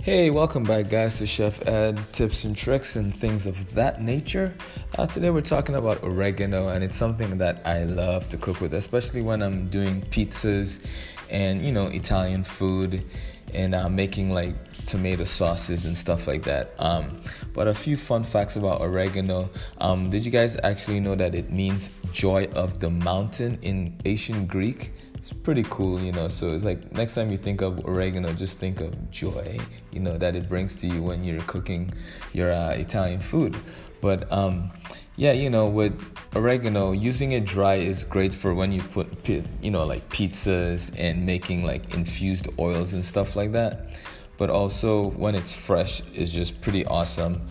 Hey, welcome back, guys, to Chef Ed tips and tricks and things of that nature. Uh, today, we're talking about oregano, and it's something that I love to cook with, especially when I'm doing pizzas and you know Italian food and uh, making like tomato sauces and stuff like that. Um, but a few fun facts about oregano. Um, did you guys actually know that it means joy of the mountain in ancient Greek? It's pretty cool, you know. So it's like next time you think of oregano, just think of joy, you know, that it brings to you when you're cooking your uh, Italian food. But um, yeah, you know, with oregano, using it dry is great for when you put, you know, like pizzas and making like infused oils and stuff like that. But also when it's fresh is just pretty awesome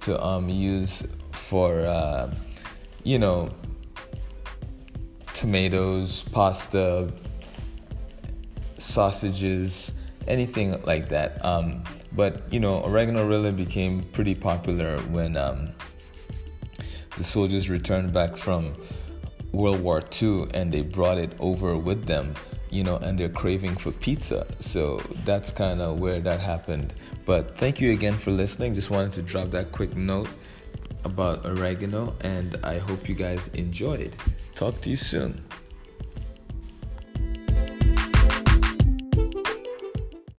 to um, use for, uh, you know, tomatoes, pasta, sausages, anything like that. Um, but you know, oregano really became pretty popular when um, the soldiers returned back from World War II and they brought it over with them, you know, and they're craving for pizza. So that's kind of where that happened. But thank you again for listening. Just wanted to drop that quick note about oregano, and I hope you guys enjoyed. Talk to you soon.